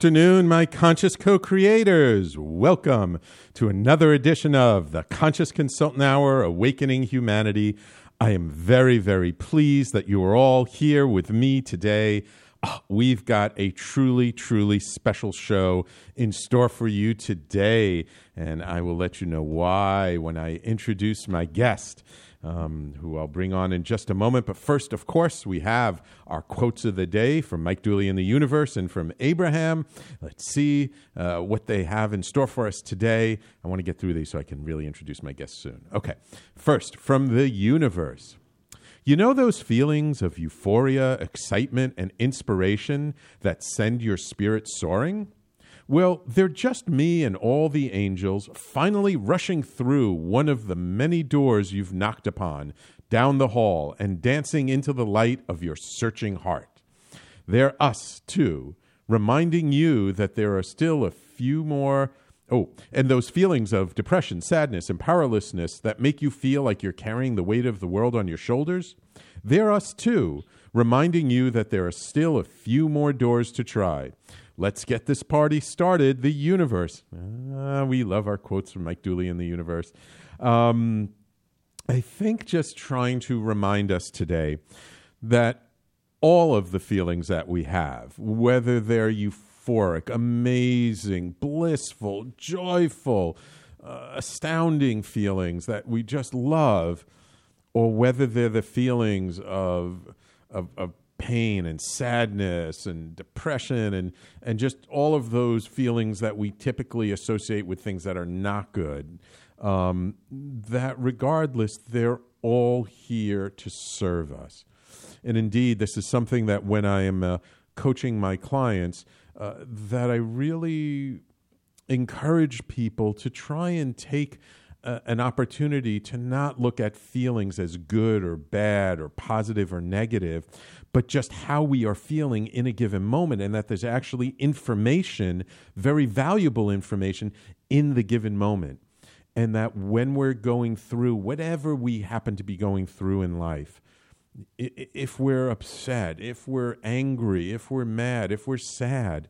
Afternoon, my conscious co creators. Welcome to another edition of the Conscious Consultant Hour Awakening Humanity. I am very, very pleased that you are all here with me today. Ah, we've got a truly, truly special show in store for you today, and I will let you know why when I introduce my guest um, who I'll bring on in just a moment. But first, of course, we have our quotes of the day from Mike Dooley in the Universe and from Abraham. Let's see uh, what they have in store for us today. I want to get through these so I can really introduce my guests soon. Okay, first, from the Universe. You know those feelings of euphoria, excitement, and inspiration that send your spirit soaring? Well, they're just me and all the angels finally rushing through one of the many doors you've knocked upon, down the hall, and dancing into the light of your searching heart. They're us, too, reminding you that there are still a few more. Oh, and those feelings of depression, sadness, and powerlessness that make you feel like you're carrying the weight of the world on your shoulders, they're us too, reminding you that there are still a few more doors to try. Let's get this party started. The universe. Ah, we love our quotes from Mike Dooley in the universe. Um, I think just trying to remind us today that all of the feelings that we have, whether they're euphoric, amazing, blissful, joyful, uh, astounding feelings that we just love, or whether they're the feelings of, of, of pain and sadness and depression and and just all of those feelings that we typically associate with things that are not good. Um, that regardless, they're all here to serve us. And indeed, this is something that when I am uh, coaching my clients, uh, that I really encourage people to try and take uh, an opportunity to not look at feelings as good or bad or positive or negative, but just how we are feeling in a given moment, and that there's actually information, very valuable information, in the given moment. And that when we're going through whatever we happen to be going through in life, if we're upset, if we're angry, if we're mad, if we're sad,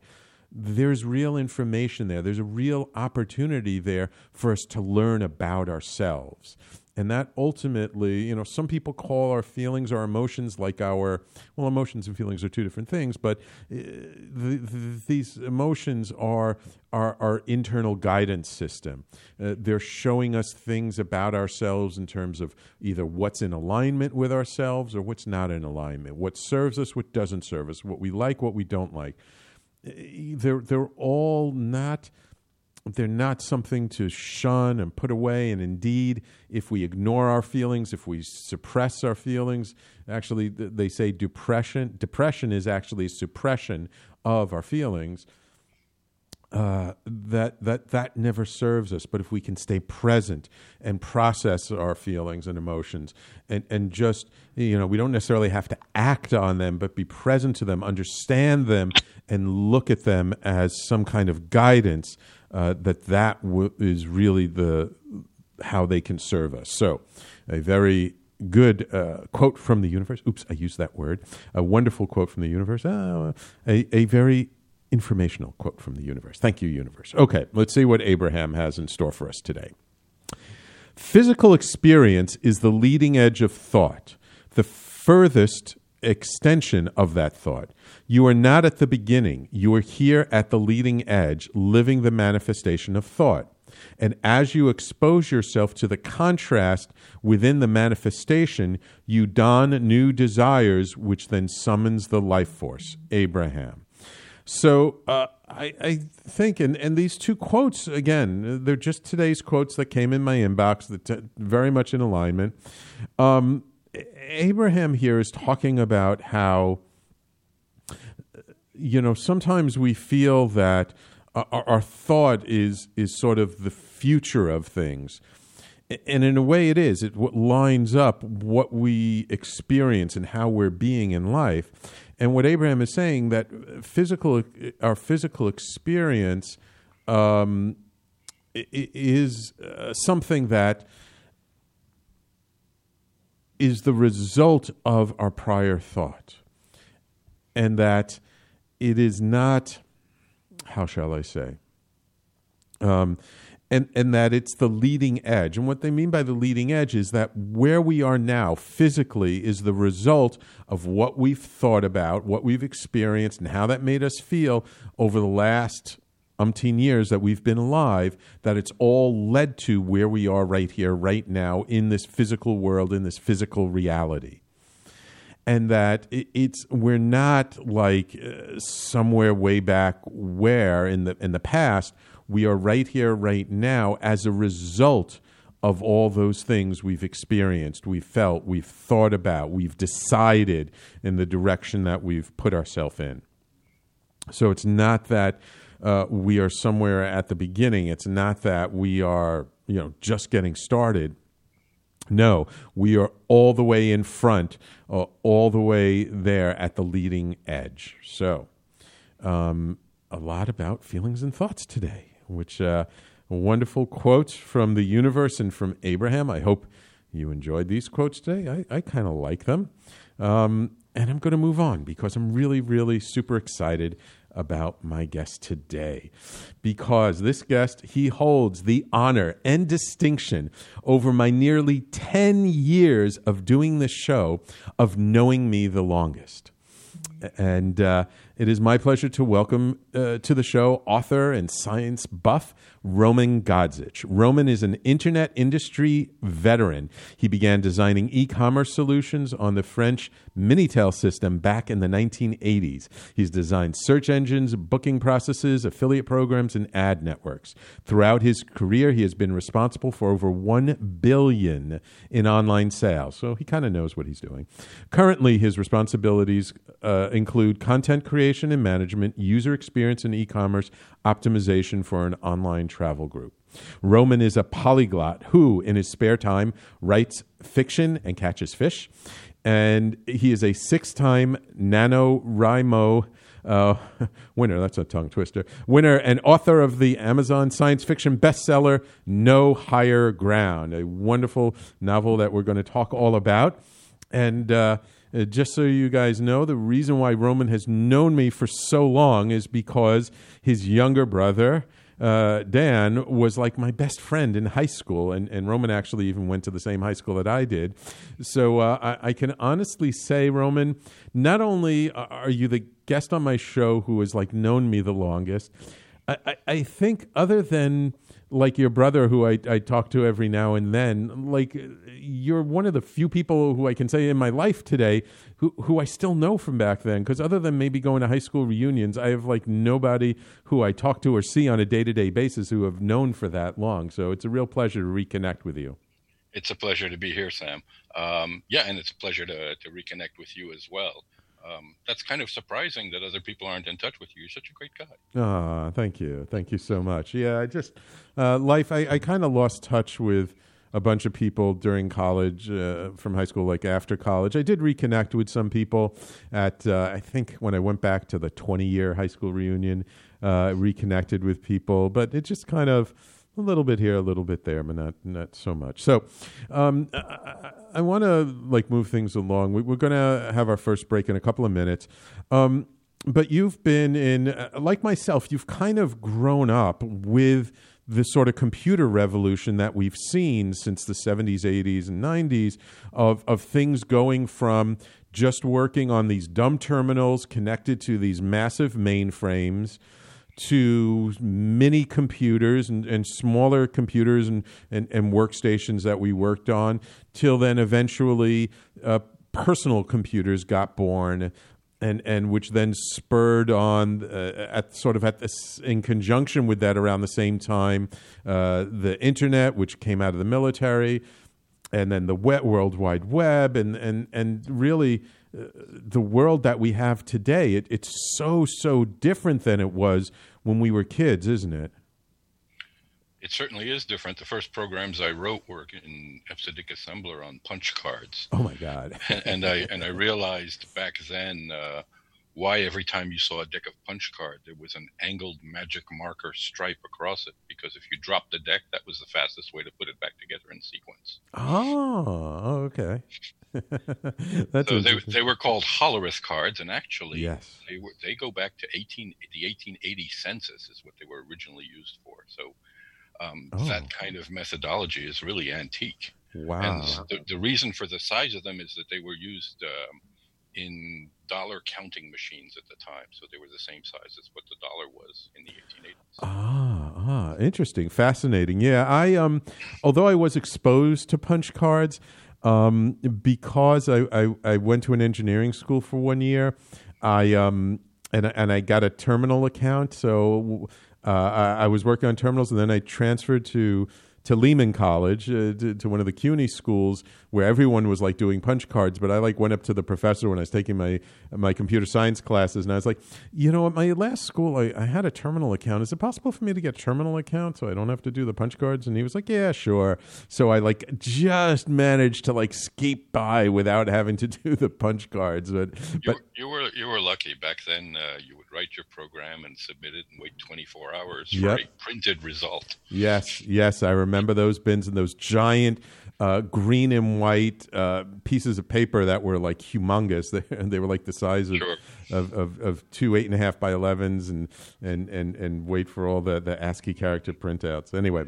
there's real information there. There's a real opportunity there for us to learn about ourselves. And that ultimately, you know, some people call our feelings, our emotions, like our, well, emotions and feelings are two different things, but uh, the, the, these emotions are our, our internal guidance system. Uh, they're showing us things about ourselves in terms of either what's in alignment with ourselves or what's not in alignment, what serves us, what doesn't serve us, what we like, what we don't like. Uh, they're, they're all not they're not something to shun and put away. And indeed, if we ignore our feelings, if we suppress our feelings, actually, they say depression. Depression is actually suppression of our feelings. Uh, that that that never serves us. But if we can stay present and process our feelings and emotions, and and just you know, we don't necessarily have to act on them, but be present to them, understand them, and look at them as some kind of guidance uh, that that w- is really the how they can serve us. So, a very good uh, quote from the universe. Oops, I used that word. A wonderful quote from the universe. Uh, a, a very informational quote from the universe. Thank you, universe. Okay, let's see what Abraham has in store for us today. Physical experience is the leading edge of thought, the furthest extension of that thought. You are not at the beginning. You are here at the leading edge, living the manifestation of thought. And as you expose yourself to the contrast within the manifestation, you don new desires, which then summons the life force. Abraham. So uh, I, I, think, and, and these two quotes, again, they're just today's quotes that came in my inbox, that t- very much in alignment. Um, Abraham here is talking about how you know, sometimes we feel that our, our, thought is is sort of the future of things, and in a way, it is. It lines up what we experience and how we're being in life. And what Abraham is saying that physical, our physical experience, um, is uh, something that is the result of our prior thought, and that it is not. How shall I say? Um, and and that it's the leading edge. And what they mean by the leading edge is that where we are now physically is the result of what we've thought about, what we've experienced, and how that made us feel over the last umpteen years that we've been alive. That it's all led to where we are right here, right now, in this physical world, in this physical reality. And that it's we're not like uh, somewhere way back where in the in the past we are right here, right now, as a result of all those things we've experienced, we've felt, we've thought about, we've decided in the direction that we've put ourselves in. So it's not that uh, we are somewhere at the beginning. It's not that we are, you know, just getting started. No, we are all the way in front, uh, all the way there at the leading edge. So, um, a lot about feelings and thoughts today which uh, wonderful quotes from the universe and from Abraham. I hope you enjoyed these quotes today. I, I kind of like them. Um, and I'm going to move on because I'm really, really super excited about my guest today. Because this guest he holds the honor and distinction over my nearly 10 years of doing this show of knowing me the longest. And uh, it is my pleasure to welcome uh, to the show author and science buff Roman Godzich. Roman is an internet industry veteran. He began designing e commerce solutions on the French Minitel system back in the 1980s. He's designed search engines, booking processes, affiliate programs, and ad networks. Throughout his career, he has been responsible for over 1 billion in online sales, so he kind of knows what he's doing. Currently, his responsibilities uh, include content creation and management, user experience and e commerce, optimization for an online travel group. Roman is a polyglot who, in his spare time, writes fiction and catches fish. And he is a six time NaNoWriMo uh, winner. That's a tongue twister. Winner and author of the Amazon science fiction bestseller, No Higher Ground, a wonderful novel that we're going to talk all about. And uh, uh, just so you guys know, the reason why Roman has known me for so long is because his younger brother, uh, Dan, was like my best friend in high school. And, and Roman actually even went to the same high school that I did. So uh, I, I, can honestly say, Roman, not only are you the guest on my show who has like known me the longest, I, I, I think other than like your brother who I, I talk to every now and then like you're one of the few people who i can say in my life today who, who i still know from back then. Because other than maybe going to high school reunions i have like nobody who i talk to or see on a day-to-day basis who have known for that long. So it's a real pleasure to reconnect with you. It's a pleasure to be here sam. Um, yeah and it's a pleasure to, to reconnect with you as well um, that's kind of surprising that other people aren't in touch with you. You're such a great guy. Ah, thank you, thank you so much. Yeah, I just uh, life. I, I kind of lost touch with a bunch of people during college, uh, from high school, like after college. I did reconnect with some people at. Uh, I think when I went back to the 20 year high school reunion, uh, reconnected with people, but it just kind of a little bit here, a little bit there, but not not so much. So, um, I, I want to like move things along. We, are going to have our first break in a couple of minutes. Um, but you've been in, uh, like myself, you've kind of grown up with the sort of computer revolution that we've seen since the 70s, 80s, and 90s of, of things going from just working on these dumb terminals connected to these massive mainframes to mini computers and, and smaller computers and, and, and, workstations that we worked on, till then eventually uh, personal computers got born. And, and which then spurred on uh, at sort of at this in conjunction with that around the same time uh, the internet which came out of the military and then the wet world wide web and and and really the world that we have today, it, it's so, so different than it was when we were kids, isn't it? It certainly is different. The first programs I wrote were in EBCDIC assembler on punch cards. Oh my God! and, and, I and I realized back then uh, why every time you saw a deck of punch card there was an angled magic marker stripe across it because if you dropped the deck that was the fastest way to put it back together in sequence oh okay So they, they were called Hollerith cards, and actually, yes. they were they go back to 18 the 1880 census is what they were originally used for. So um, Oh. that kind of methodology is really antique. Wow. And the, the reason for the size of them is that they were used um, in dollar counting machines at the time, so they were the same size as what the dollar was in the 1880s. Ah, ah, interesting, fascinating. Yeah, I um, although I was exposed to punch cards, um, because I, I I went to an engineering school for one year, I um, and and I got a terminal account, so uh, I, I was working on terminals, and then I transferred to. To Lehman College, uh, to, to one of the CUNY schools, where everyone was like doing punch cards. But I like went up to the professor when I was taking my my computer science classes, and I was like, you know, at my last school, I, I had a terminal account. Is it possible for me to get a terminal account so I don't have to do the punch cards? And he was like, yeah, sure. So I like just managed to like skate by without having to do the punch cards. But You, but were, you were you were lucky back then. Uh, you write your program and submit it and wait 24 hours for Yep. a printed result. Yes, yes, I remember those bins and those giant uh, green and white uh, pieces of paper that were like humongous. They, they were like the size of, Sure. of, of, of two eight and a half by elevens, and and and and wait for all the, the ASCII character printouts. Anyway,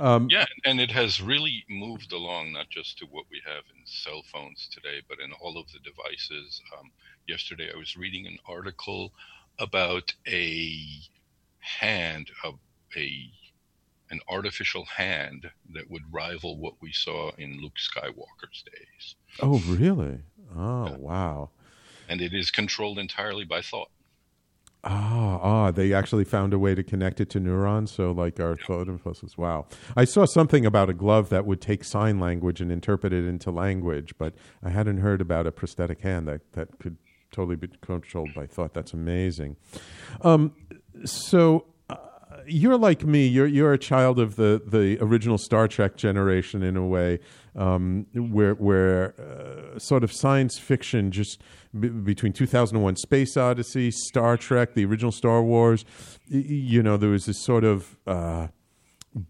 um, Yeah, and it has really moved along, not just to what we have in cell phones today, but in all of the devices. Um, yesterday, I was reading an article about a hand, a, a an artificial hand that would rival what we saw in Luke Skywalker's days, oh really? Oh wow. and it is controlled entirely by thought. Ah, ah, they actually found a way to connect it to neurons. So, like our thought impulses. Wow. I saw something about a glove that would take sign language and interpret it into language, but I hadn't heard about a prosthetic hand that, that could totally be controlled by thought. That's amazing. Um, so, uh, you're like me. You're you're a child of the, the original Star Trek generation in a way, um, where where uh, sort of science fiction just b- between 2001: Space Odyssey, Star Trek, the original Star Wars. You know, there was this sort of uh,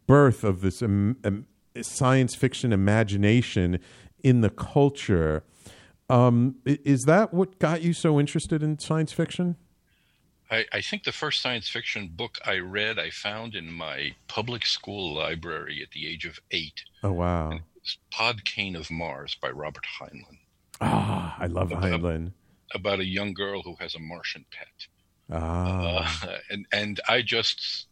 birth of this um, um, science fiction imagination in the culture. Um, is that what got you so interested in science fiction? I, I think the first science fiction book I read, I found in my public school library at the age of eight. Oh wow! It's Podkayne of Mars by Robert Heinlein, Ah, I love Heinlein. about a young girl who has a Martian pet. Ah, Uh, and and I just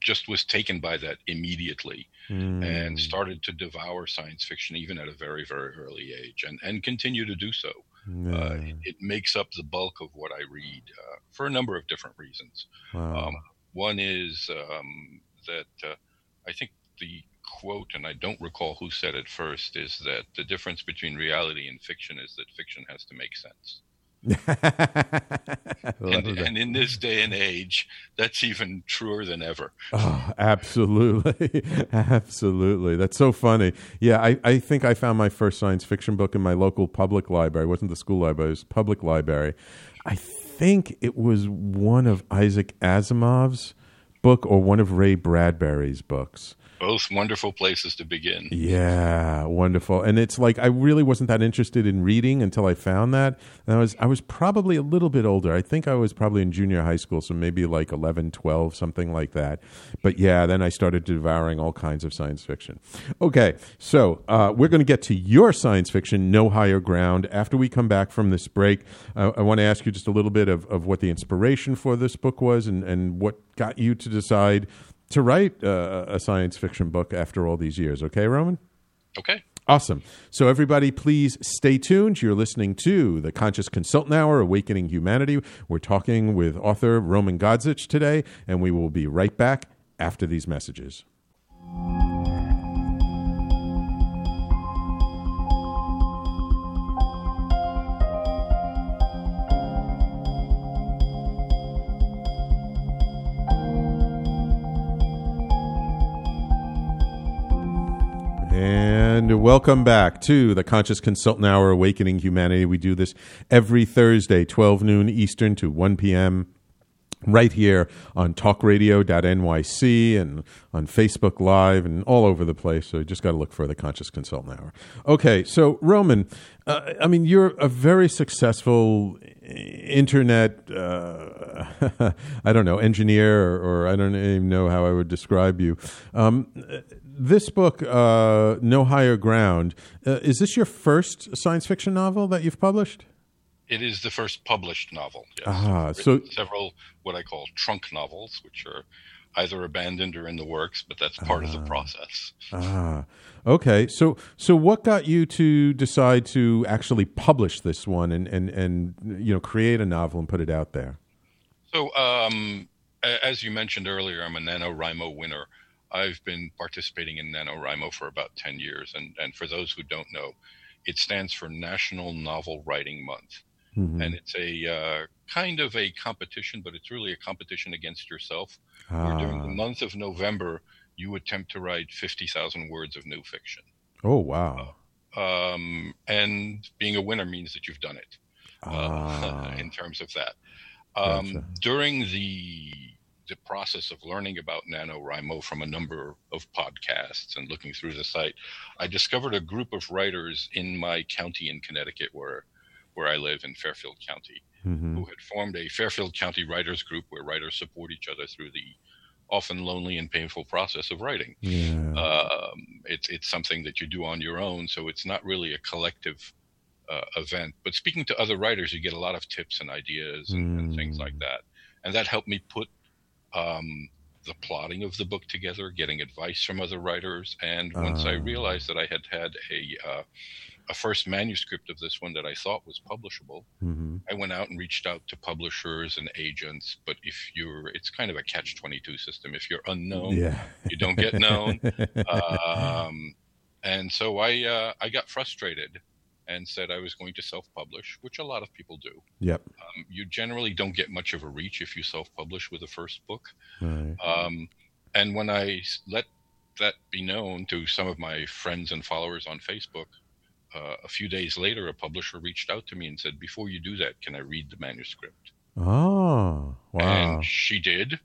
just was taken by that immediately mm. and started to devour science fiction even at a very very early age and and continue to do so. Yeah. Uh, it, it makes up the bulk of what I read uh, for a number of different reasons. wow. Um, one is um, that uh, I think the quote, and I don't recall who said it first, is that the difference between reality and fiction is that fiction has to make sense. And, and in this day and age, that's even truer than ever. Oh, absolutely. absolutely. That's so funny. Yeah, I, I think I found my first science fiction book in my local public library. It wasn't the school library, it was public library. I think it was one of Isaac Asimov's book or one of Ray Bradbury's books. Both wonderful places to begin. Yeah, wonderful. And it's like I really wasn't that interested in reading until I found that. And I was I was probably a little bit older. I think I was probably in junior high school, so maybe like 11, 12, something like that. But yeah, then I started devouring all kinds of science fiction. Okay, so uh, we're going to get to your science fiction, No Higher Ground, after we come back from this break. Uh, I want to ask you just a little bit of, of what the inspiration for this book was and, and what got you to decide to write uh, a science fiction book after all these years. Okay, Roman? Okay. Awesome. So, everybody, please stay tuned. You're listening to the Conscious Consultant Hour, Awakening Humanity. We're talking with author Roman Godzich today, and we will be right back after these messages. And welcome back to the Conscious Consultant Hour, Awakening Humanity. We do this every Thursday, 12 noon Eastern to 1 p.m. right here on talkradio.nyc and on Facebook Live and all over the place. So you just got to look for the Conscious Consultant Hour. Okay, so Roman, uh, I mean, you're a very successful internet, uh, I don't know, engineer, or, or, I don't even know how I would describe you. Um, this book, uh, No Higher Ground, uh, is this your first science fiction novel that you've published? It is the first published novel. Yes. Ah, so several what I call trunk novels, which are either abandoned or in the works, but that's part of the ah. process. Ah, okay. So, so what got you to decide to actually publish this one and and and you know create a novel and put it out there? So, um, as you mentioned earlier, I'm a NaNoWriMo winner. I've been participating in NaNoWriMo for about 10 years. And, and for those who don't know, it stands for National Novel Writing Month. Mm-hmm. And it's a uh, kind of a competition, but it's really a competition against yourself. Ah. during the month of November, you attempt to write 50,000 words of new fiction. Oh, wow. Uh, um, and being a winner means that you've done it uh, ah. in terms of that. Um, gotcha. During the the process of learning about NaNoWriMo from a number of podcasts and looking through the site, I discovered a group of writers in my county in Connecticut where where I live in Fairfield County, mm-hmm. who had formed a Fairfield County writers group where writers support each other through the often lonely and painful process of writing. Yeah. Um, it's it's something that you do on your own, so it's not really a collective uh, event. But speaking to other writers, you get a lot of tips and ideas and, mm. and things like mm. that, and that helped me put um, the plotting of the book together, getting advice from other writers, and once uh. I ah. realized that I had had a uh, a first manuscript of this one that I thought was publishable. Mm-hmm. I went out and reached out to publishers and agents, but if you're, it's kind of a catch 22 system. If you're unknown, yeah. you don't get known. um, and so I, uh, I got frustrated and said I was going to self publish, which a lot of people do. Yep. Um, you generally don't get much of a reach if you self publish with a first book. Right. Um, and when I let that be known to some of my friends and followers on Facebook, uh, a few days later, a publisher reached out to me and said, "Before you do that, can I read the manuscript?" Oh, wow! And she did,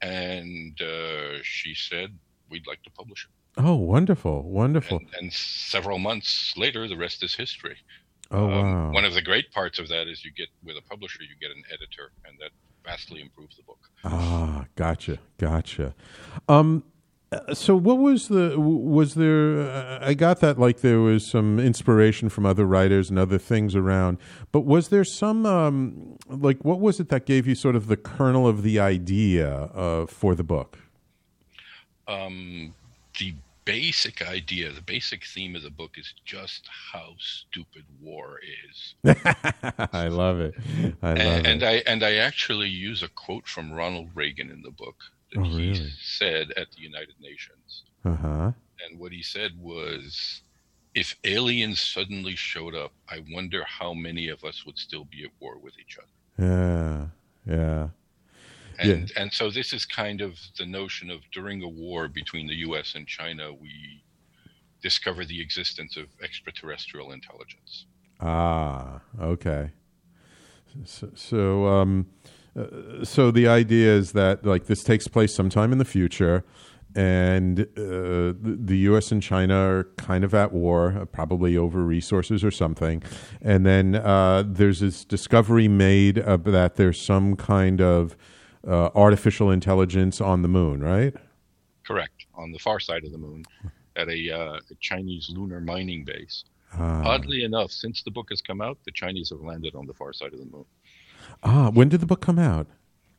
and uh, she said, "We'd like to publish it." Oh, wonderful, wonderful! And, and several months later, the rest is history. Oh, um, wow! One of the great parts of that is you get with a publisher, you get an editor, and that vastly improves the book. Ah, gotcha, gotcha. Um, so what was the was there uh, i got that like there was some inspiration from other writers and other things around but was there some um, like what was it that gave you sort of the kernel of the idea uh, for the book um, the basic idea the basic theme of the book is just how stupid war is i love it i love and, it and i and i actually use a quote from ronald reagan in the book that oh, he really? said at the United Nations. Uh-huh. And what he said was, if aliens suddenly showed up, I wonder how many of us would still be at war with each other. Yeah, yeah. And yeah. and so this is kind of the notion of during a war between the U.S. and China, we discover the existence of extraterrestrial intelligence. Ah, okay. So, so um, uh, so the idea is that like this takes place sometime in the future, and uh, the, the U.S. and China are kind of at war, uh, probably over resources or something. And then uh, there's this discovery made that there's some kind of uh, artificial intelligence on the moon, right? Correct, on the far side of the moon, at a, a Chinese lunar mining base. Ah. Oddly enough, since the book has come out, the Chinese have landed on the far side of the moon. Ah, when did the book come out?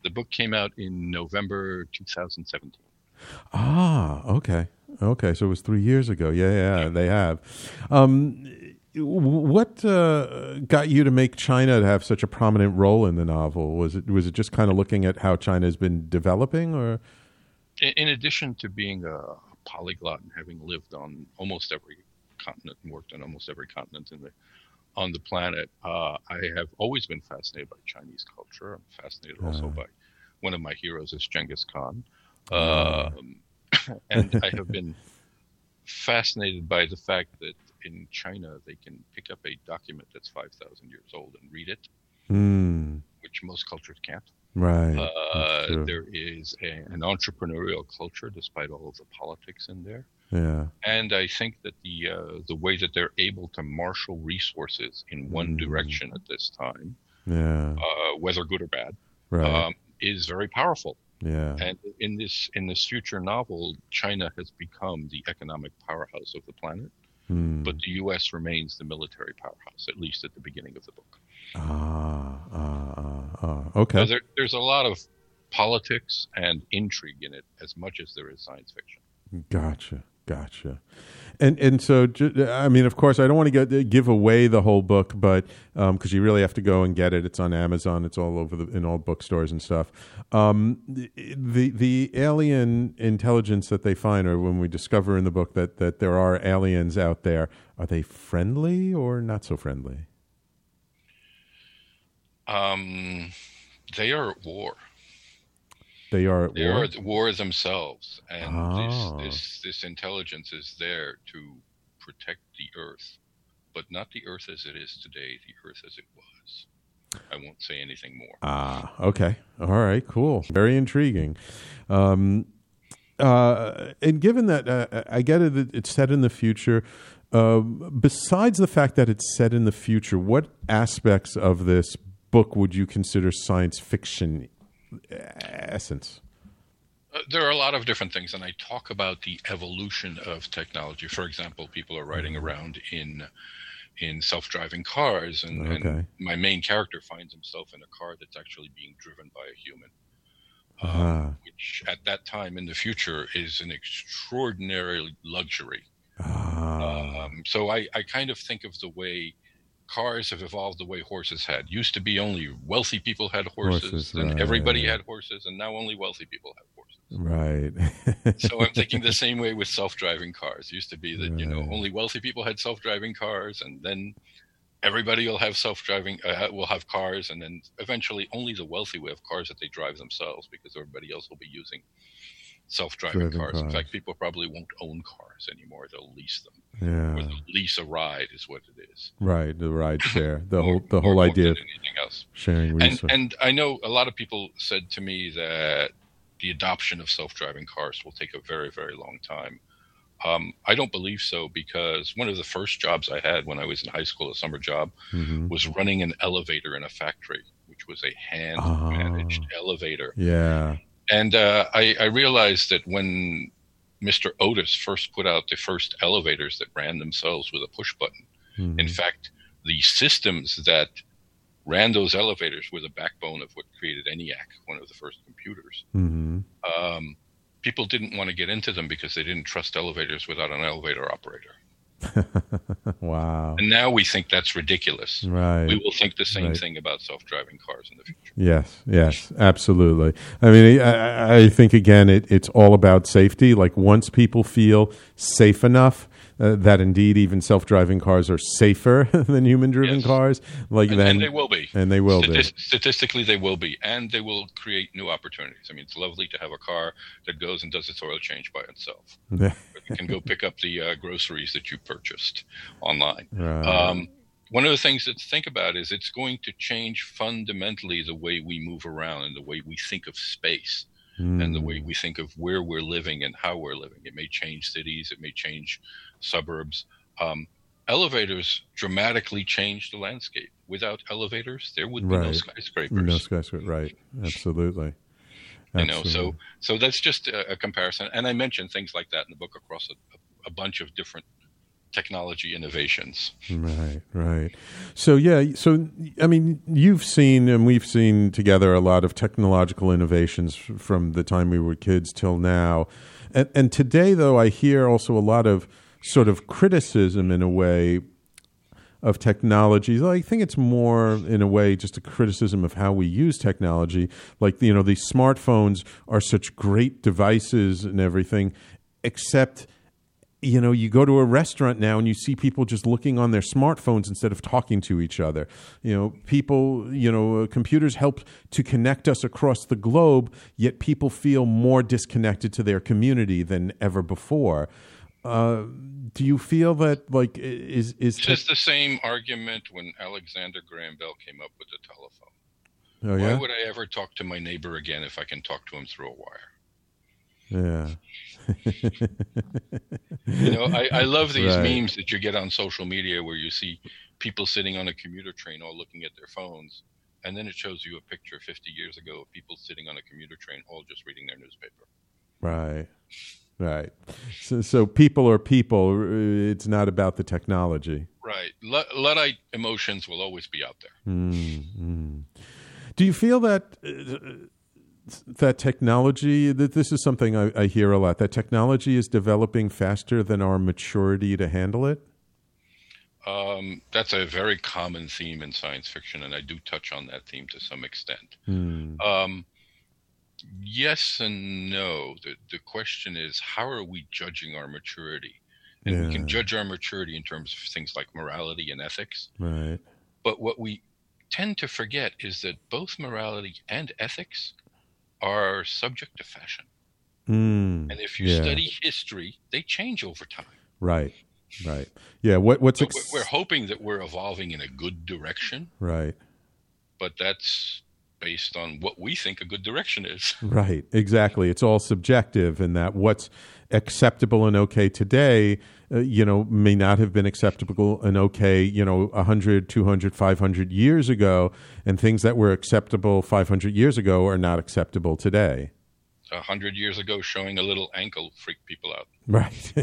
The book came out in November 2017. Ah, okay. Okay, so it was three years ago. Yeah, yeah, yeah. they have. Um, what uh, got you to make China to have such a prominent role in the novel? Was it was it just kind of looking at how China has been developing, or? In addition to being a polyglot and having lived on almost every continent and worked on almost every continent in the on the planet. Uh, I have always been fascinated by Chinese culture. I'm fascinated uh. also by one of my heroes is Genghis Khan, uh. um, and I have been fascinated by the fact that in China they can pick up a document that's five thousand years old and read it. Mm. which most cultures can't. Right. Uh, there is a, an entrepreneurial culture, despite all of the politics in there. Yeah. And I think that the uh, the way that they're able to marshal resources in one Mm. direction at this time, Yeah. uh, whether good or bad, Right. um, is very powerful. yeah. And in this in this future novel, China has become the economic powerhouse of the planet, Hmm. but the U.S. remains the military powerhouse, at least at the beginning of the book. Ah. Ah. Ah. ah. So Okay. there, there's a lot of politics and intrigue in it, as much as there is science fiction. Gotcha. Gotcha. And and so I mean, of course, I don't want to get, give away the whole book, but because you really have to go and get it. It's on Amazon. It's all over the in all bookstores and stuff. Um, the the alien intelligence that they find, or when we discover in the book that that there are aliens out there, are they friendly or not so friendly? Um, they are at war. They are at They war. are at war themselves, and Oh. this, this this intelligence is there to protect the Earth, but not the Earth as it is today. The Earth as it was. I won't say anything more. Ah, okay. All right, cool. Very intriguing. Um, uh, and given that, uh, I get it, that it's set in the future. Uh, besides the fact that it's set in the future, what aspects of this book would you consider science fiction essence? Uh, there are a lot of different things, and I talk about the evolution of technology. For example, people are riding around in in self-driving cars, and, Okay. and my main character finds himself in a car that's actually being driven by a human. um, Ah, which at that time in the future is an extraordinary luxury. ah, Um, so I, I kind of think of the way cars have evolved the way horses had. Used to be only wealthy people had horses, Horses, and right. everybody had horses, and now only wealthy people have horses. right. So I'm thinking the same way with self-driving cars. Used to be that you know only wealthy people had self-driving cars, and then everybody will have self-driving uh, will have cars, and then eventually only the wealthy will have cars that they drive themselves because everybody else will be using self-driving Driven cars. In fact, people probably won't own cars anymore; they'll lease them, yeah, or they'll lease a ride is what it is. right. The ride share, the whole the whole idea of anything else. sharing And resources. and I know a lot of people said to me that the adoption of self-driving cars will take a very very long time. Um, I don't believe so because one of the first jobs I had when I was in high school, a summer job, Mhm. was running an elevator in a factory, which was a hand-managed elevator. Yeah. And uh, I, I realized that when Mr. Otis first put out the first elevators that ran themselves with a push button, Mhm. in fact, the systems that ran those elevators were the backbone of what created ENIAC, one of the first computers. Mhm. Um, people didn't want to get into them because they didn't trust elevators without an elevator operator. wow. And now we think that's ridiculous. Right. We will think the same Right. thing about self-driving cars in the future. Yes, yes, absolutely. I mean, I, I- I think again, it, it's all about safety. Like once people feel safe enough uh, that indeed even self-driving cars are safer than human-driven Yes. cars, like And, then and they will be. and they will Statis- Statistically, they will be, and they will create new opportunities. I mean, it's lovely to have a car that goes and does its oil change by itself. be. You can go pick up the uh, groceries that you purchased online. right. Um, one of the things that to think about is it's going to change fundamentally the way we move around and the way we think of space and the Hmm. way we think of where we're living and how we're living. It may change cities, it may change suburbs. Um, elevators dramatically change the landscape. Without elevators, there would be no Right. skyscrapers. no skyscraper. Right. Absolutely. Absolutely. you know, so so that's just a, a comparison. And I mentioned things like that in the book across a, a bunch of different technology innovations. Right, right. So yeah, so I mean, you've seen and we've seen together a lot of technological innovations from the time we were kids till now. And, and today, though, I hear also a lot of sort of criticism in a way of technology. I think it's more, in a way, just a criticism of how we use technology. Like, you know, these smartphones are such great devices and everything, except you know, you go to a restaurant now and you see people just looking on their smartphones instead of talking to each other. You know, people, you know, uh, computers help to connect us across the globe, yet people feel more disconnected to their community than ever before. Uh, do you feel that, like, is is is the same argument when Alexander Graham Bell came up with the telephone. Oh Why would I ever talk to my neighbor again if I can talk to him through a wire? Yeah. You know, I, I love these Right. memes that you get on social media where you see people sitting on a commuter train all looking at their phones, and then it shows you a picture 50 years ago of people sitting on a commuter train all just reading their newspaper. Right. Right. So, so people are people. It's not about the technology. Right. Lu- Luddite emotions will always be out there. Mm, mm. Do you feel that uh, that technology? That this is something I, I hear a lot. That technology is developing faster than our maturity to handle it. Um, that's a very common theme in science fiction, and I do touch on that theme to some extent. Mm, Um, yes and no. The, the question is, how are we judging our maturity? And we can judge our maturity in terms of things like morality and ethics. right. But what we tend to forget is that both morality and ethics are subject to fashion. Mm, And if you yeah. study history, they change over time. Right. Right. Yeah. What What's So ex- we're hoping that we're evolving in a good direction, right. but that's based on what we think a good direction is. Right, exactly. It's all subjective, and that what's acceptable and okay today, uh, you know, may not have been acceptable and okay, you know, 100, 200, 500 years ago, and things that were acceptable 500 years ago are not acceptable today. A hundred years ago, showing a little ankle freaked people out. Right.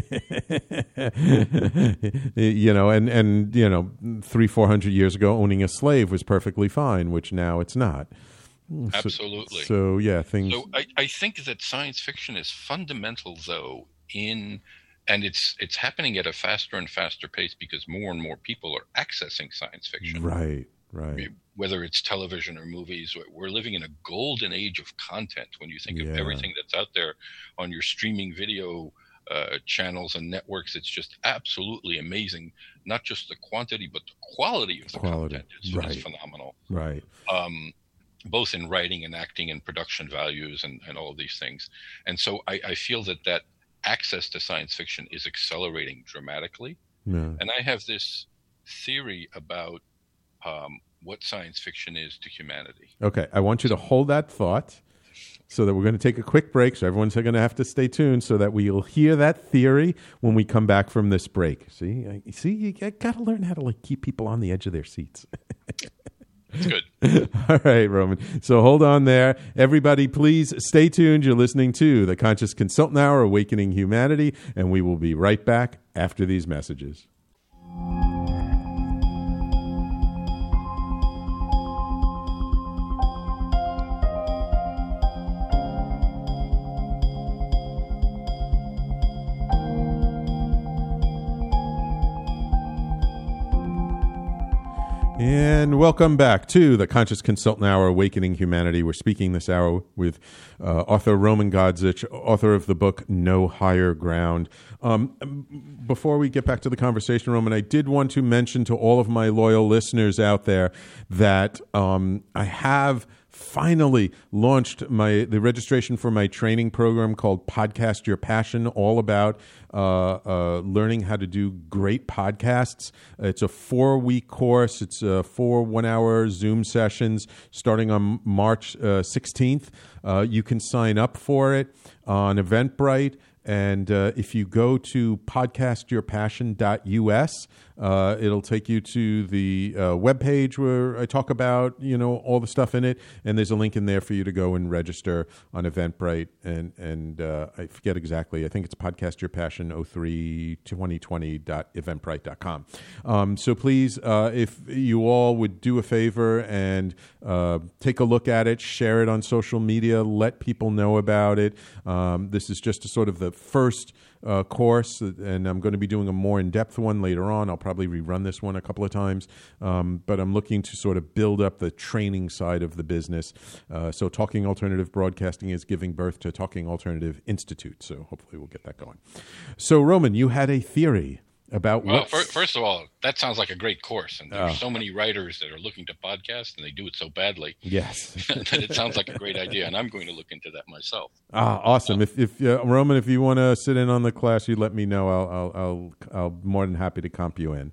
you know, and, and, you know, three, 400 years ago, owning a slave was perfectly fine, which now it's not. So- Absolutely. So, yeah, things. So I, I think that science fiction is fundamental, though, in and it's it's happening at a faster and faster pace because more and more people are accessing science fiction. right, right. Whether it's television or movies, we're living in a golden age of content. When you think Yeah. of everything that's out there on your streaming video uh, channels and networks, it's just absolutely amazing. Not just the quantity, but the quality of the Quality, content is, right. is phenomenal. Right. um, both in writing and acting and production values and, and all of these things. And so I, I feel that that access to science fiction is accelerating dramatically. Yeah. And I have this theory about um, what science fiction is to humanity. Okay, I want you to hold that thought so that we're going to take a quick break. So everyone's going to have to stay tuned so that we'll hear that theory when we come back from this break. See, I- see, you got to learn how to like keep people on the edge of their seats. It's good. All right, Roman. So hold on there. Everybody, please stay tuned. You're listening to the Conscious Consultant Hour, Awakening Humanity, and we will be right back after these messages. And welcome back to the Conscious Consultant Hour, Awakening Humanity. We're speaking this hour with uh, author Roman Godzich, author of the book No Higher Ground. Um, before we get back to the conversation, Roman, I did want to mention to all of my loyal listeners out there that um, I have finally launched my the registration for my training program called Podcast Your Passion, all about uh, uh, learning how to do great podcasts. It's a four week course. It's uh, four one hour Zoom sessions starting on March uh, sixteenth. Uh, you can sign up for it on Eventbrite. And uh, if you go to podcastyourpassion.us, uh, it'll take you to the uh, webpage where I talk about, you know, all the stuff in it. And there's a link in there for you to go and register on Eventbrite. And, and uh, I forget exactly. I think it's Podcast Your Passion podcastyourpassion032020.eventbrite.com. Um, so please, uh, if you all would do a favor and uh, take a look at it, share it on social media, let people know about it. Um, this is just a sort of the first uh, course, and I'm going to be doing a more in depth one later on. I'll probably rerun this one a couple of times, um, but I'm looking to sort of build up the training side of the business. Uh, so, Talking Alternative Broadcasting is giving birth to Talking Alternative Institute. So, hopefully, we'll get that going. So, Roman, you had a theory about Well, what. first of all, that sounds like a great course. And there's Oh. so many writers that are looking to podcast and they do it so badly yes. that it sounds like a great idea. And I'm going to look into that myself. Ah, awesome. If, if uh, Roman, if you want to sit in on the class, you let me know. I'll, I'll, I'll, I'll more than happy to comp you in.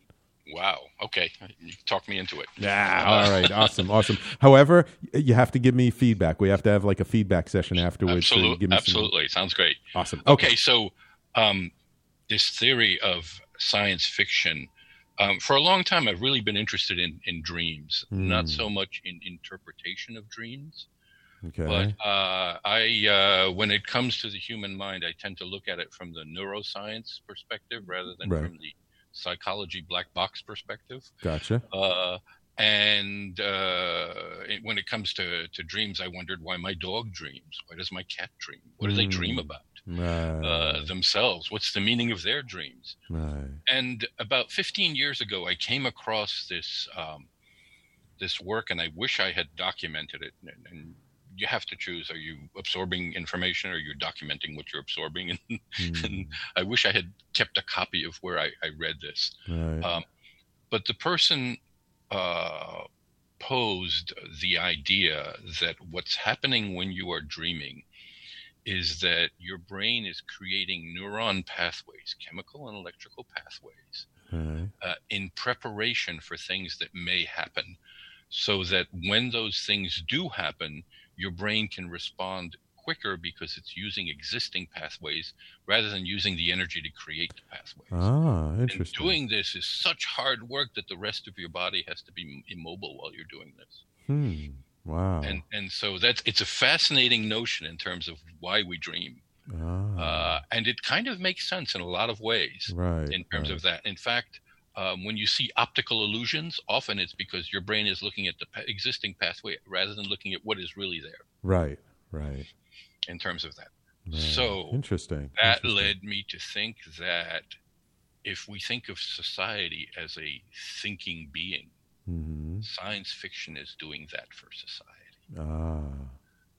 Wow. Okay. You talk me into it. Yeah. All right. Awesome. Awesome. However, you have to give me feedback. We have to have like a feedback session afterwards. Absolutely. Absolutely. Sounds great. Awesome. Okay. okay so, um, this theory of science fiction, um, for a long time, I've really been interested in, in dreams, mm. not so much in interpretation of dreams. Okay. But uh, I, uh, when it comes to the human mind, I tend to look at it from the neuroscience perspective rather than right. from the psychology black box perspective. Gotcha. Uh, and uh, when it comes to, to dreams, I wondered why my dog dreams. Why does my cat dream? What do mm. they dream hmm. about? Right. Uh, themselves. What's the meaning of their dreams? Right. And about 15 years ago, I came across this um, this work, and I wish I had documented it. And, and you have to choose: are you absorbing information, or are you're documenting what you're absorbing? And, mm. and I wish I had kept a copy of where I, I read this. Right. Um, but the person uh, posed the idea that what's happening when you are dreaming is that your brain is creating neuron pathways, chemical and electrical pathways, right. uh, in preparation for things that may happen, so that when those things do happen, your brain can respond quicker because it's using existing pathways rather than using the energy to create the pathways. Ah, interesting. And doing this is such hard work that the rest of your body has to be immobile while you're doing this. Hmm. Wow. And and so that's it's a fascinating notion in terms of why we dream. Ah. Uh, and it kind of makes sense in a lot of ways. Right. In terms right. of that. In fact, um, when you see optical illusions, often it's because your brain is looking at the existing pathway rather than looking at what is really there. Right, right. In terms of that. right. So interesting. That interesting. led me to think that if we think of society as a thinking being, mm-hmm. science fiction is doing that for society. Ah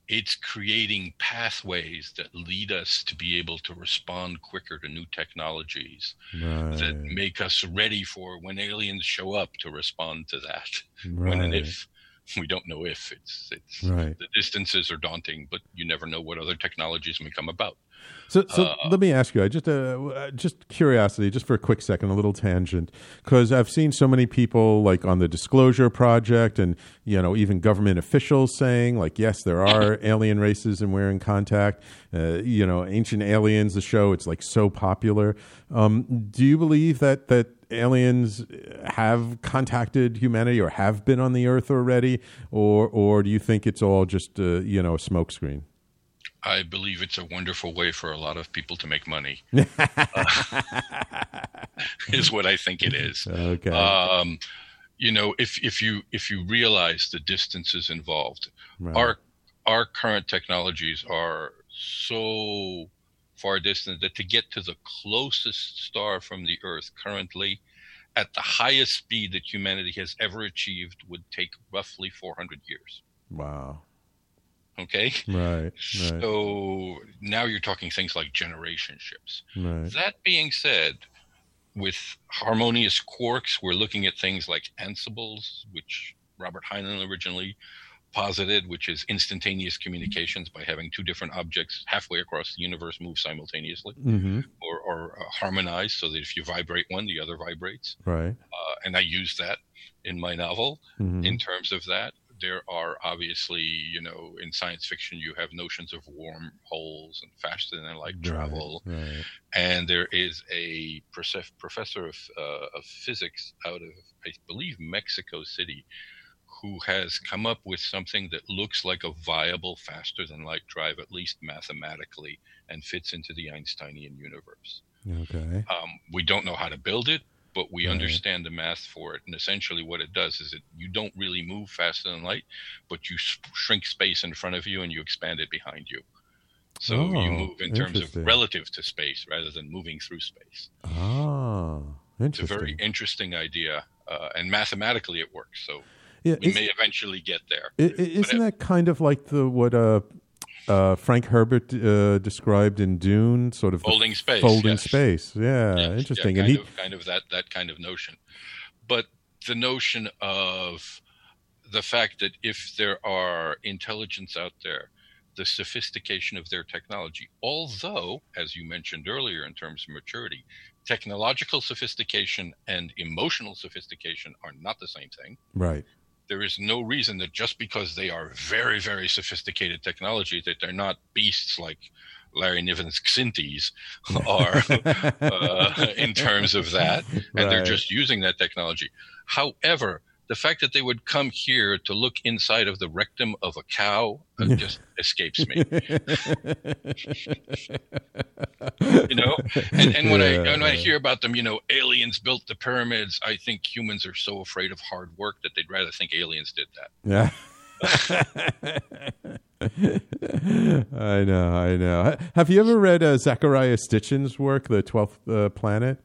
it's creating pathways that lead us to be able to respond quicker to new technologies right. that make us ready for when aliens show up to respond to that right. when and if we don't know if it's it's right. the distances are daunting but you never know what other technologies may come about so, so uh, let me ask you. I just, uh, just curiosity, just for a quick second, a little tangent, because I've seen so many people like on the Disclosure Project, and you know, even government officials saying like, yes, there are alien races, and we're in contact. Uh, you know, Ancient Aliens, the show, it's like so popular. Um, do you believe that that aliens have contacted humanity or have been on the Earth already, or or do you think it's all just uh, you know a smokescreen? I believe it's a wonderful way for a lot of people to make money. uh, is what I think it is. Okay. Um, you know, if if you if you realize the distances involved, right. our our current technologies are so far distant that to get to the closest star from the Earth currently, at the highest speed that humanity has ever achieved, would take roughly 400 years. Wow. Okay. Right, right. So now you're talking things like generation ships. Right. That being said, with harmonious quarks, we're looking at things like ansibles, which Robert Heinlein originally posited, which is instantaneous communications by having two different objects halfway across the universe move simultaneously mm-hmm. or, or uh, harmonize so that if you vibrate one, the other vibrates. Right. Uh, and I use that in my novel mm-hmm. in terms of that there are obviously, you know, in science fiction, you have notions of wormholes and faster than light travel. Right, right. And there is a professor of, uh, of physics out of, I believe, Mexico City who has come up with something that looks like a viable faster than light drive, at least mathematically, and fits into the Einsteinian universe. Okay. Um, we don't know how to build it but we right. understand the math for it. And essentially, what it does is that you don't really move faster than light, but you shrink space in front of you and you expand it behind you. So oh, you move in terms of relative to space rather than moving through space. Ah, interesting. It's a very interesting idea, uh, and mathematically it works. So yeah, we may eventually get there. Isn't it, that kind of like the what uh, uh, Frank Herbert uh, described in Dune, sort of folding space. Folding yes. space. Yeah, yes, interesting. Yeah, kind and he of, kind of that that kind of notion, but the notion of the fact that if there are intelligence out there the sophistication of their technology. Although, as you mentioned earlier, in terms of maturity, technological sophistication and emotional sophistication are not the same thing. Right. There is no reason that just because they are very, very sophisticated technology, that they're not beasts like Larry Niven's Kzinti are uh, in terms of that, and right. they're just using that technology. However, the fact that they would come here to look inside of the rectum of a cow uh, just escapes me. you know, and, and when yeah, I when I hear about them, you know, aliens built the pyramids. I think humans are so afraid of hard work that they'd rather think aliens did that. Yeah. I know, I know. Have you ever read uh, Zecharia Sitchin's work, The Twelfth uh, Planet?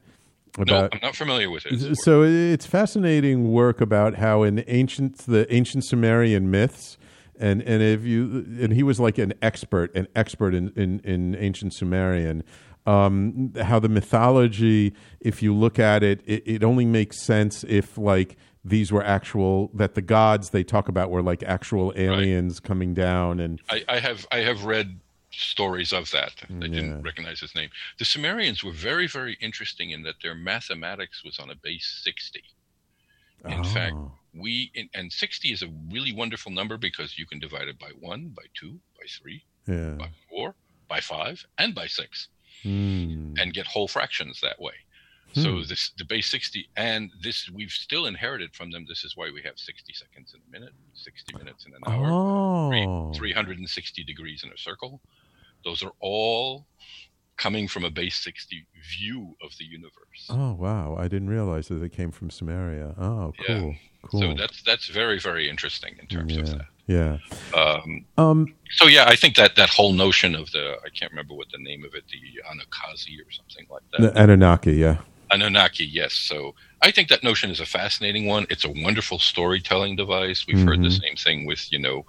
About, no, I'm not familiar with it. So it's fascinating work about how in ancient the ancient Sumerian myths, and and if you and he was like an expert, an expert in in, in ancient Sumerian. Um, how the mythology, if you look at it, it, it only makes sense if like these were actual that the gods they talk about were like actual aliens right. coming down and I, I, have I have read stories of that. I yeah. didn't recognize his name. The Sumerians were very, very interesting in that their mathematics was on a base 60. In oh. fact, we, and 60 is a really wonderful number because you can divide it by 1, by 2, by 3, yeah. by 4, by 5, and by 6. Mm. And get whole fractions that way. So hmm. this the base 60 and this we've still inherited from them. This is why we have 60 seconds in a minute, 60 minutes in an hour, oh. 360 degrees in a circle. Those are all coming from a base 60 view of the universe. Oh wow, I didn't realize that they came from Sumeria. Oh, cool. Yeah. Cool. So that's that's very very interesting in terms yeah. of that. Yeah. Um, um, so yeah, I think that that whole notion of the I can't remember what the name of it, the Anunnaki or something like that. The Anunnaki, yeah. Anunnaki, yes. So I think that notion is a fascinating one. It's a wonderful storytelling device. We've mm-hmm. heard the mm-hmm. same thing with, you know,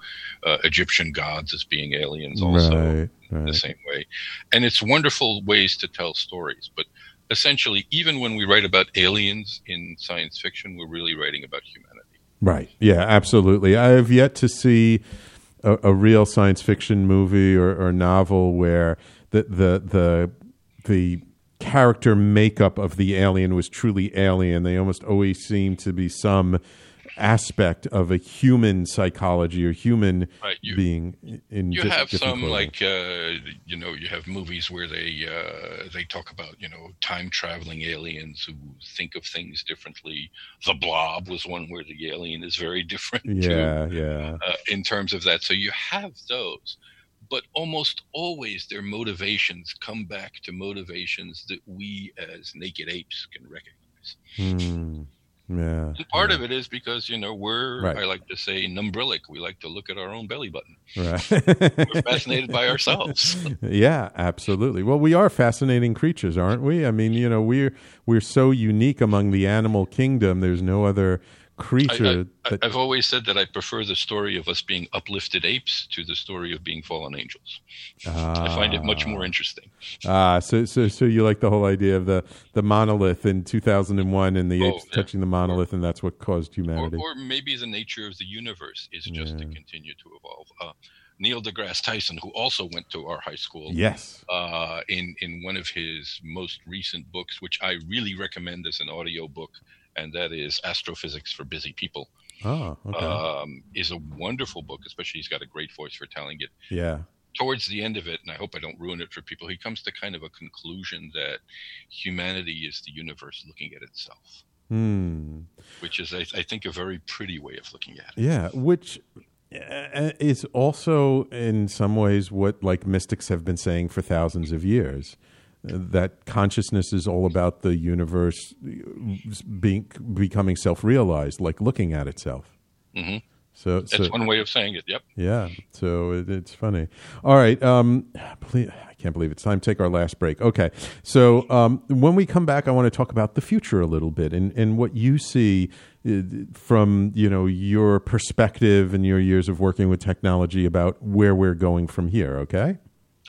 uh, Egyptian gods as being aliens also right, right. the same way. And it's wonderful ways to tell stories. But essentially, even when we write about aliens in science fiction, we're really writing about humanity. Right. Yeah, absolutely. I have yet to see a, a real science fiction movie or, or novel where the, the, the, the character makeup of the alien was truly alien. They almost always seem to be some aspect of a human psychology or human right, you, being in you have some like uh, you know you have movies where they uh, they talk about you know time traveling aliens who think of things differently. The blob was one where the alien is very different yeah too, yeah. Uh, in terms of that. So you have those but almost always their motivations come back to motivations that we as naked apes can recognize. Hmm. Yeah. And part yeah. of it is because, you know, we're, right. I like to say, numbrilic. We like to look at our own belly button. Right. we're fascinated by ourselves. yeah, absolutely. Well, we are fascinating creatures, aren't we? I mean, you know, we're, we're so unique among the animal kingdom. There's no other creature. I, have always said that I prefer the story of us being uplifted apes to the story of being fallen angels. I find it much more interesting. Ah, so so so you like the whole idea of the the monolith in 2001 and the oh, apes yeah. touching the monolith, or, and that's what caused humanity. Or, or, maybe the nature of the universe is just yeah. to continue to evolve. Uh, Neil deGrasse Tyson, who also went to our high school, yes, uh, in in one of his most recent books, which I really recommend as an audio book, and that is Astrophysics for Busy People. Oh, okay. Um, is a wonderful book, especially he's got a great voice for telling it. Yeah. Towards the end of it, and I hope I don't ruin it for people, he comes to kind of a conclusion that humanity is the universe looking at itself. Hmm. Which is, I, I think, a very pretty way of looking at it. Yeah, which uh, is also in some ways what like mystics have been saying for thousands of years that consciousness is all about the universe being becoming self-realized, like looking at itself. Mm-hmm. So that's so, one way of saying it. Yep. Yeah. So it, it's funny. All right. Um, please, I can't believe it's time to take our last break. Okay. So um, when we come back, I want to talk about the future a little bit and, and what you see uh, from you know your perspective and your years of working with technology about where we're going from here. Okay.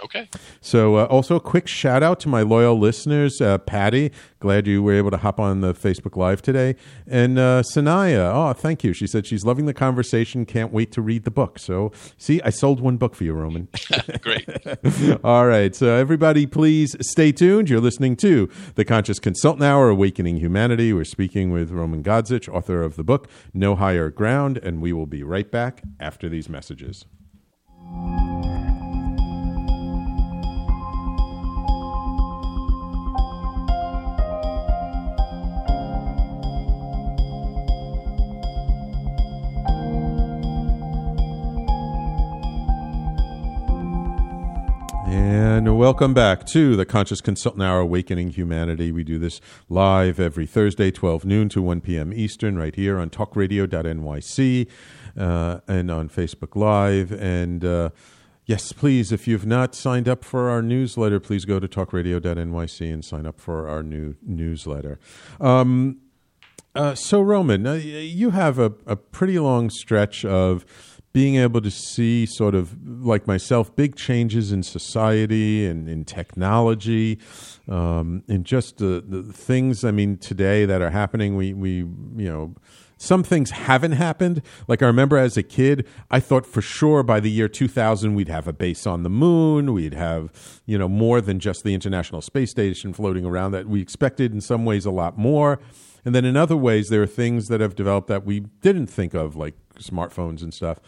Okay. So, uh, also a quick shout out to my loyal listeners, uh, Patty. Glad you were able to hop on the Facebook Live today, and uh, Sanaya. Oh, thank you. She said she's loving the conversation. Can't wait to read the book. So, see, I sold one book for you, Roman. Great. All right. So, everybody, please stay tuned. You're listening to the Conscious Consultant Hour, Awakening Humanity. We're speaking with Roman Godzich, author of the book No Higher Ground, and we will be right back after these messages. Welcome back to the Conscious Consultant Hour Awakening Humanity. We do this live every Thursday, 12 noon to 1 p.m. Eastern, right here on talkradio.nyc uh, and on Facebook Live. And uh, yes, please, if you've not signed up for our newsletter, please go to talkradio.nyc and sign up for our new newsletter. Um, uh, so, Roman, uh, you have a, a pretty long stretch of being able to see sort of like myself big changes in society and in technology um, and just the, the things i mean today that are happening we, we you know some things haven't happened. Like i remember as a kid i thought for sure by the year 2000 we'd have a base on the moon we'd have you know more than just the international space station floating around that we expected in some ways a lot more. And then in other ways, there are things that have developed that we didn't think of, like smartphones and stuff.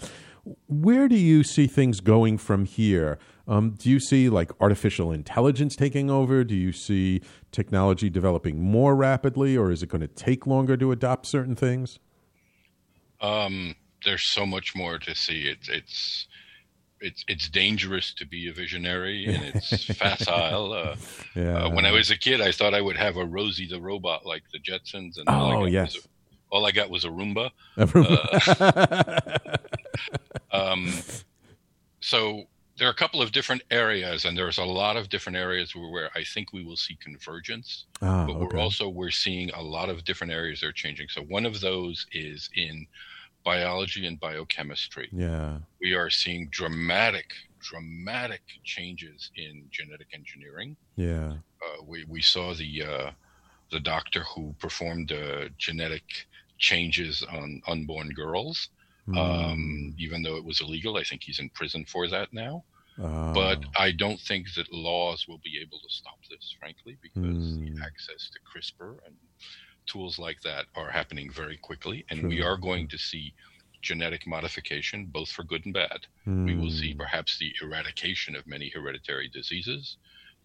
Where do you see things going from here? Um, do you see like artificial intelligence taking over? Do you see technology developing more rapidly, or is it going to take longer to adopt certain things? Um, there's so much more to see. It's it's it's it's dangerous to be a visionary and it's facile. Uh, yeah. Uh, when I was a kid, I thought I would have a Rosie the robot like the Jetsons, and oh yes, a, all I got was a Roomba. A Roomba. Uh, um, so there are a couple of different areas, and there's a lot of different areas where, where I think we will see convergence. Ah, but we're also we're seeing a lot of different areas that are changing. So one of those is in biology and biochemistry. Yeah. We are seeing dramatic, dramatic changes in genetic engineering. Yeah. Uh, we, we saw the, uh, the doctor who performed uh, genetic changes on unborn girls. Mm. Um, even though it was illegal, I think he's in prison for that now. But ah. I don't think that laws will be able to stop this, frankly, because mm. the access to CRISPR and tools like that are happening very quickly, and we are going to see genetic modification, both for good and bad. Mm. We will see hmm. perhaps the eradication of many hereditary diseases.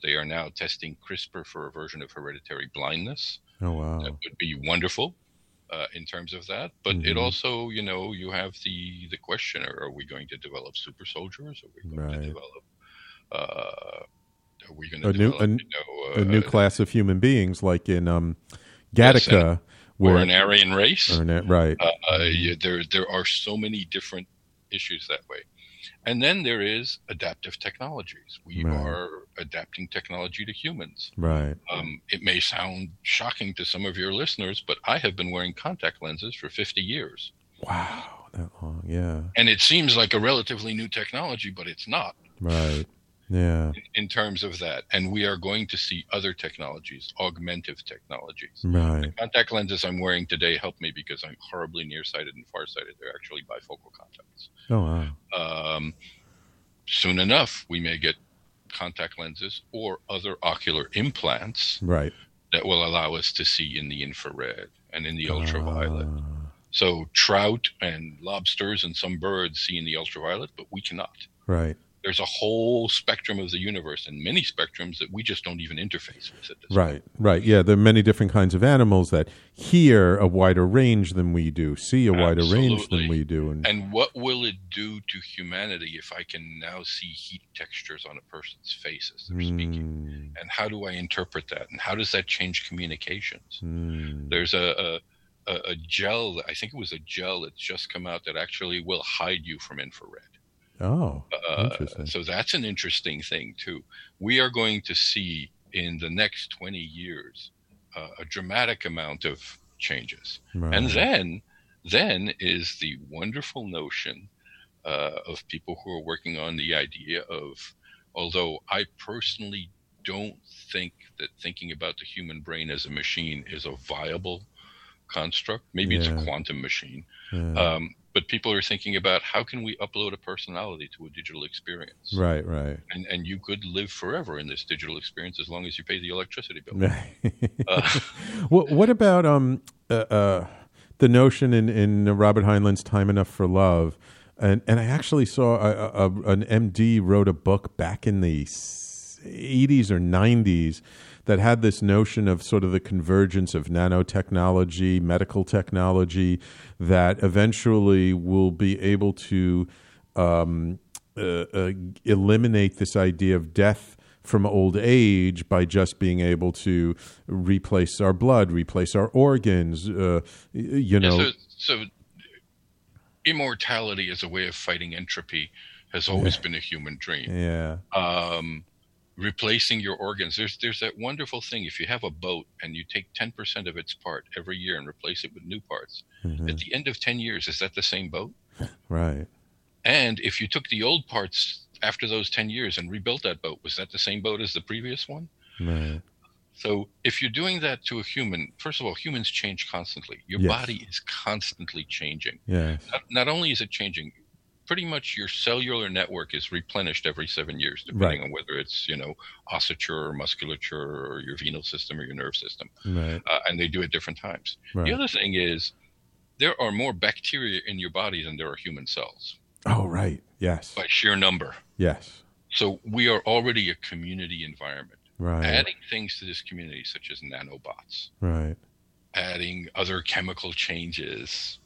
They are now testing CRISPR for a version of hereditary blindness. Oh, wow. That would be wonderful uh, in terms of that. But mm-hmm. it also, you know, you have the, the question are we going to develop super soldiers? Are we going right. to develop. Uh, are we going to a develop, new, a, you know, uh, a new class of human beings like in um, Gattaca. Yes, or an Aryan race, an, right? Uh, uh, yeah, there there are so many different issues that way, and then there is adaptive technologies. We right. are adapting technology to humans. Right. Um, it may sound shocking to some of your listeners, but I have been wearing contact lenses for fifty years. Wow, that long, yeah. And it seems like a relatively new technology, but it's not. Right yeah. in, terms of that. And we are going to see other technologies augmentive technologies. Right. The contact lenses i'm wearing today help me because i'm horribly nearsighted and farsighted. They're actually bifocal contacts. Oh wow. Um, soon enough we may get contact lenses or other ocular implants right. that will allow us to see in the infrared and in the ultraviolet. Uh. so trout and lobsters and some birds see in the ultraviolet but we cannot. Right there's a whole spectrum of the universe and many spectrums that we just don't even interface with right point. right yeah there are many different kinds of animals that hear a wider range than we do see a wider range than we do and, and what will it do to humanity if i can now see heat textures on a person's face as they're mm. speaking and how do i interpret that and how does that change communications mm. there's a, a a gel i think it was a gel that's just come out that actually will hide you from infrared Oh, uh, so that's an interesting thing too. We are going to see in the next 20 years uh, a dramatic amount of changes, right. and then then is the wonderful notion uh, of people who are working on the idea of Although I personally don't think that thinking about the human brain as a machine is a viable construct. Maybe it's a quantum machine. Yeah. Um, but people are thinking about how can we upload a personality to a digital experience? right, right. And, and you could live forever in this digital experience as long as you pay the electricity bill. Uh, what, what about um uh, uh, the notion in in Robert Heinlein's Time Enough for Love, and and I actually saw a, a, an MD wrote a book back in the eighties or nineties that had this notion of sort of the convergence of nanotechnology, medical technology, that eventually will be able to um, uh, uh, eliminate this idea of death from old age by just being able to replace our blood, replace our organs. Uh, you Yeah, know, so, so immortality as a way of fighting entropy has always been a human dream. yeah, Um, replacing your organs. There's there's that wonderful thing. If you have a boat and you take ten percent of its part every year and replace it with new parts, Mhm. at the end of ten years, is that the same boat? right, And if you took the old parts after those ten years and rebuilt that boat, was that the same boat as the previous one? right, So if you're doing that to a human, first of all, humans change constantly. Your Yes. body is constantly changing. yes, Not, not only is it changing, pretty much your cellular network is replenished every seven years, depending Right. on whether it's you know ossature or musculature or your venal system or your nerve system, right, uh, and they do it different times. right. The other thing is there are more bacteria in your body than there are human cells oh, right, yes, by sheer number. yes, So we are already a community environment. right, Adding things to this community, such as nanobots, right, adding other chemical changes,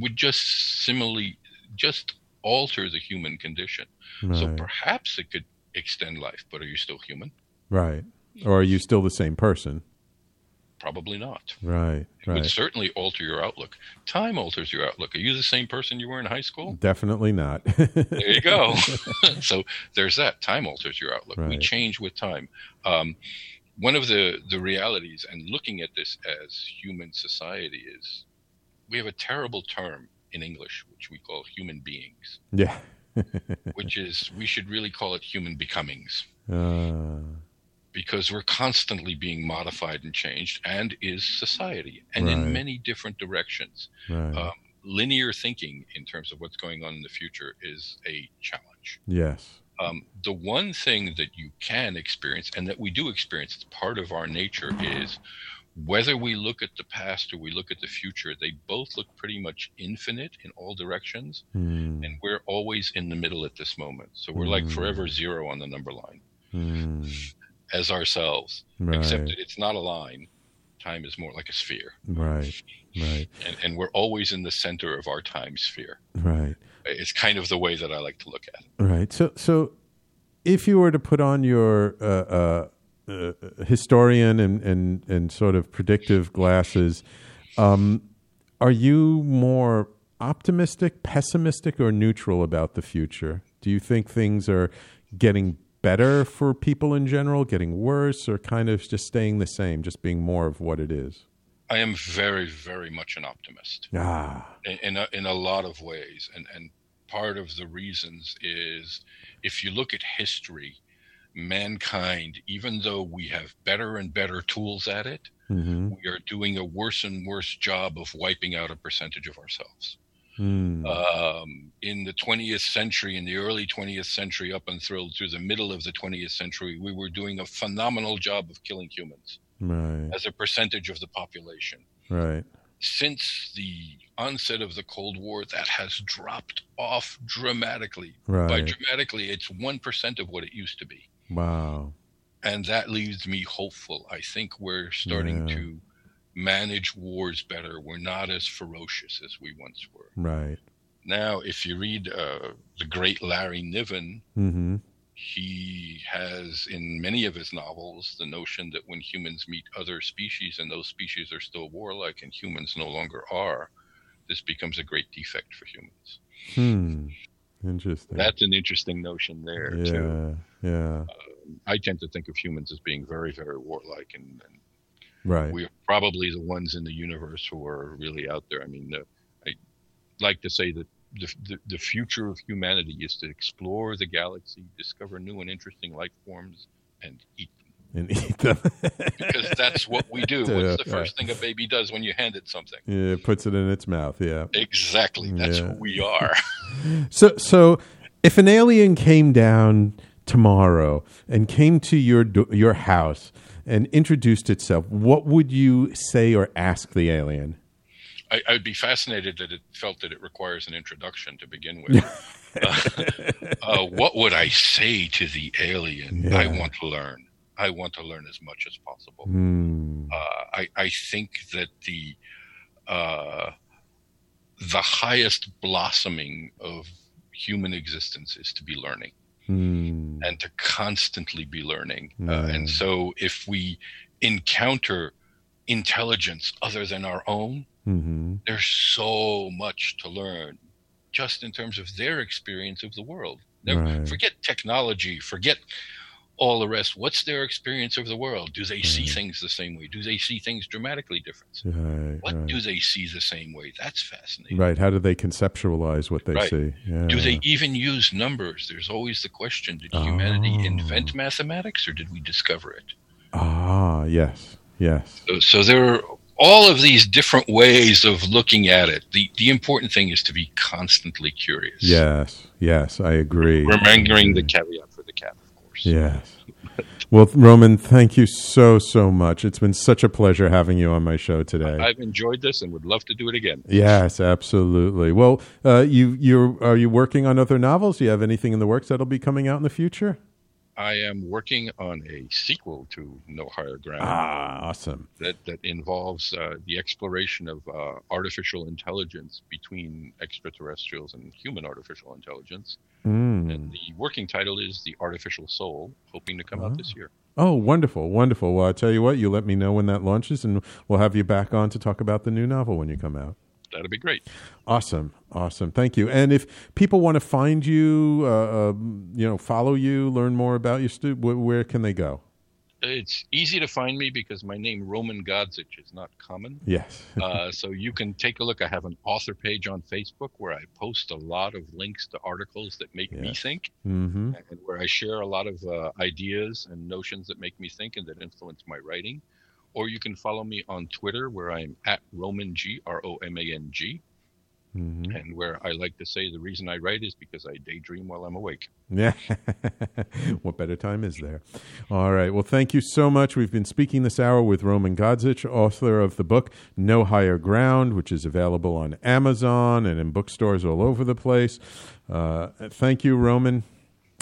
would just similarly just alter the human condition. So perhaps it could extend life, but are you still human? right. Or are you still the same person? Probably not. Right, It would certainly alter your outlook. Time alters your outlook. Are you the same person you were in high school? Definitely not. There you go. so there's that. Time alters your outlook. We change with time. Um, one of the, the realities, and looking at this as human society, is we have a terrible term in English, which we call human beings, yeah. which is, we should really call it human becomings. Uh, because we're constantly being modified and changed, and is society, and Right. in many different directions. right. Um, linear thinking, in terms of what's going on in the future, is a challenge. yes. Um, the one thing that you can experience, and that we do experience, it's part of our nature, is whether we look at the past or we look at the future, they both look pretty much infinite in all directions, Hmm. and we're always in the middle at this moment. So we're like Mm. forever zero on the number line Hmm. as ourselves Right. except that it's not a line. Time is more like a sphere, Right. Right. and, and we're always in the center of our time sphere. Right. It's kind of the way that I like to look at it. Right. So, so if you were to put on your uh, uh, uh, historian and, and, and sort of predictive glasses, um, are you more optimistic, pessimistic, or neutral about the future? Do you think things are getting better for people in general, getting worse, or kind of just staying the same, just being more of what it is? I am very, very much an optimist Ah, in in a, in a lot of ways, and and part of the reasons is if you look at history, mankind, even though we have better and better tools at it, hmm we are doing a worse and worse job of wiping out a percentage of ourselves. mm. um, in the 20th century, in the early 20th century, up until through the middle of the 20th century, we were doing a phenomenal job of killing humans right, as a percentage of the population. right, Since the onset of the Cold War, that has dropped off dramatically. Right. By dramatically, it's 1% of what it used to be. Wow. And that leaves me hopeful. I think we're starting Yeah. to manage wars better. We're not as ferocious as we once were. Right. Now, if you read uh, the great Larry Niven, hmm he has in many of his novels the notion that when humans meet other species and those species are still warlike and humans no longer are, this becomes a great defect for humans. Hmm. Interesting. That's an interesting notion there, yeah. too. Yeah. I tend to think of humans as being very, very warlike, and, and Right. we are probably the ones in the universe who are really out there. I mean, uh, I like to say that the, the, the future of humanity is to explore the galaxy, discover new and interesting life forms, and eat them. And eat them. because that's what we do. What's the first thing a baby does when you hand it something? Yeah, it puts it in its mouth. Yeah. Exactly. That's Yeah. who we are. So, so if an alien came down tomorrow and came to your do- your house and introduced itself, what would you say or ask the alien? I, I'd be fascinated that it felt that it requires an introduction to begin with. uh, uh, what would I say to the alien? I want to learn. I want to learn as much as possible. Hmm. Uh, I, I think that the uh, the highest blossoming of human existence is to be learning Hmm. and to constantly be learning. Uh, and so, if we encounter intelligence other than our own, Mhm. there's so much to learn just in terms of their experience of the world. Right. Forget technology, forget all the rest. What's their experience of the world? Do they see mm. things the same way? Do they see things dramatically different? Right, What right. do they see the same way? That's fascinating. Right. How do they conceptualize what they Right. see? Yeah. Do they even use numbers? There's always the question did humanity Oh. invent ah. mathematics or did we discover it? Ah, yes, yes. So, so there are all of these different ways of looking at it. The, the important thing is to be constantly curious. Yes, yes, I agree. Remembering the mm. caveat the of course. Yes. Well, Roman, thank you so, so much. It's been such a pleasure having you on my show today. I've enjoyed this and would love to do it again. yes, absolutely. Well, uh, you, you are you working on other novels? Do you have anything in the works that'll be coming out in the future? I am working on a sequel to No Higher Ground Ah, awesome. that, that involves uh, the exploration of uh, artificial intelligence between extraterrestrials and human artificial intelligence. Mm. And the working title is The Artificial Soul, hoping to come out this year. Oh, wonderful, wonderful. Well, I tell you what, you let me know when that launches, and we'll have you back on to talk about the new novel when you come out. That'd be great. Awesome, awesome. Thank you. And if people want to find you, uh, um, you know, follow you, learn more about you, stu- wh- where can they go? It's easy to find me because my name, Roman Godzich, is not common. Yes. Uh, so you can take a look. I have an author page on Facebook where I post a lot of links to articles that make me think, mm-hmm. and where I share a lot of uh, ideas and notions that make me think and that influence my writing. Or you can follow me on Twitter where I'm at Roman G R O M A N G, Mm-hmm. and where I like to say the reason I write is because I daydream while I'm awake. Yeah. what better time is there? All right. Well, thank you so much. We've been speaking this hour with Roman Godzich, author of the book No Higher Ground, which is available on Amazon and in bookstores all over the place. Uh, thank you, Roman.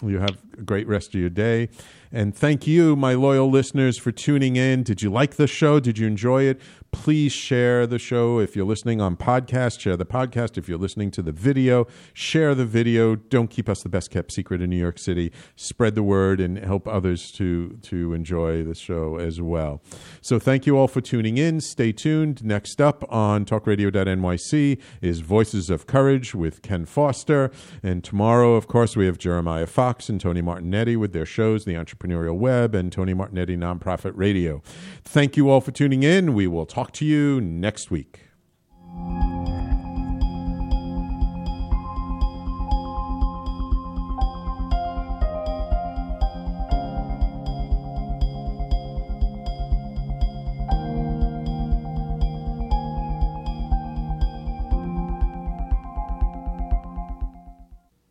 You have a great rest of your day. And thank you, my loyal listeners, for tuning in. Did you like the show? Did you enjoy it? Please share the show. If you're listening on podcast, share the podcast. If you're listening to the video, share the video. Don't keep us the best kept secret in New York City. Spread the word and help others to, to enjoy the show as well. So thank you all for tuning in. Stay tuned. Next up on talkradio.nyc is Voices of Courage with Ken Foster. And tomorrow, of course, we have Jeremiah Fox and Tony Martignetti with their shows, The Entrepreneurial Web and Tony Martignetti Nonprofit Radio. Thank you all for tuning in. We will talk to you next week.